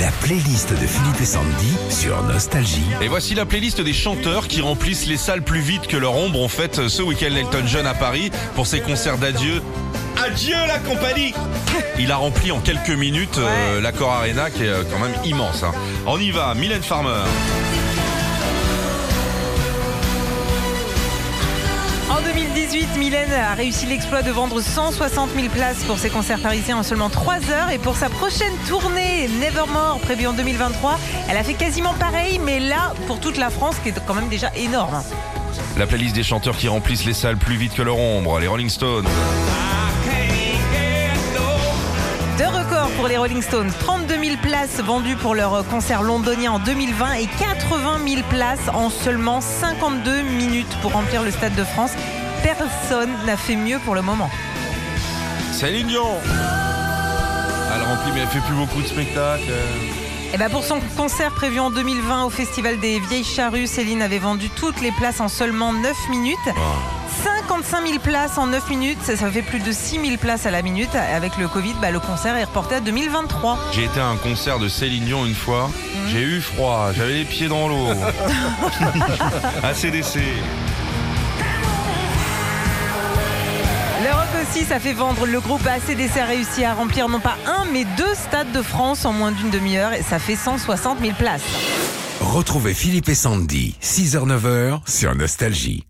la playlist de Philippe et Sandy sur Nostalgie. Et voici la playlist des chanteurs qui remplissent les salles plus vite que leur ombre. On fête ce week-end Elton John à Paris pour ses concerts d'adieu. Adieu la compagnie Il a rempli en quelques minutes euh, l'accord Arena qui est euh, quand même immense. hein. On y va, Mylène Farmer. 2018, Mylène a réussi l'exploit de vendre 160 000 places pour ses concerts parisiens en seulement 3 heures. Et pour sa prochaine tournée, Nevermore, prévue en 2023, elle a fait quasiment pareil, mais là, pour toute la France, qui est quand même déjà énorme. La playlist des chanteurs qui remplissent les salles plus vite que leur ombre, les Rolling Stones. Deux records pour les Rolling Stones. 32 000 places vendues pour leur concert londonien en 2020 et 80 000 places en seulement 52 minutes pour remplir le Stade de France. Personne n'a fait mieux pour le moment. Céline Dion Elle remplit mais elle fait plus beaucoup de spectacles. Et ben pour son concert prévu en 2020 au Festival des Vieilles Charrues, Céline avait vendu toutes les places en seulement 9 minutes. 55 000 places en 9 minutes, ça, ça fait plus de 6 000 places à la minute. Avec le Covid, bah, le concert est reporté à 2023. J'ai été à un concert de Céline Dion une fois. J'ai eu froid, j'avais les pieds dans l'eau. ACDC. Aussi, ça fait vendre. Le groupe ACDC a réussi à remplir non pas un, mais deux stades de France en moins d'une demi-heure. Et ça fait 160 000 places. Retrouvez Philippe et Sandy, 6h-9h sur Nostalgie.